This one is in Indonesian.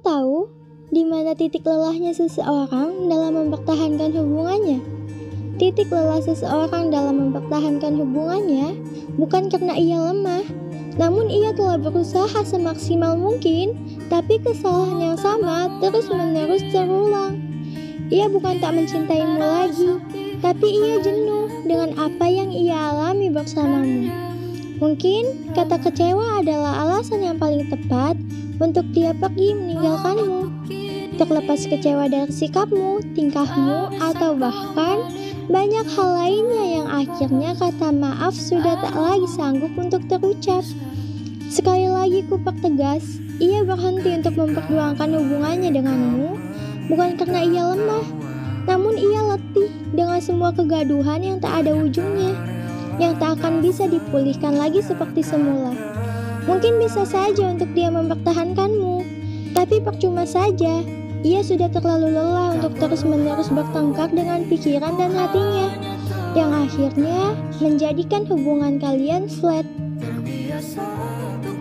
tahu di mana titik lelahnya seseorang dalam mempertahankan hubungannya? Titik lelah seseorang dalam mempertahankan hubungannya bukan karena ia lemah, namun ia telah berusaha semaksimal mungkin, tapi kesalahan yang sama terus-menerus terulang. Ia bukan tak mencintaimu lagi, tapi ia jenuh dengan apa yang ia alami bersamamu. Mungkin kata kecewa adalah alasan yang paling tepat untuk dia pergi meninggalkanmu. Terlepas kecewa dari sikapmu, tingkahmu, atau bahkan banyak hal lainnya yang akhirnya kata maaf sudah tak lagi sanggup untuk terucap. Sekali lagi kupak tegas, ia berhenti untuk memperjuangkan hubungannya denganmu, bukan karena ia lemah, namun ia letih dengan semua kegaduhan yang tak ada ujungnya, yang tak akan bisa dipulihkan lagi seperti semula. Mungkin bisa saja untuk dia mempertahankanmu, tapi percuma saja ia sudah terlalu lelah untuk terus-menerus bertengkar dengan pikiran dan hatinya, yang akhirnya menjadikan hubungan kalian flat. Terbiasa untuk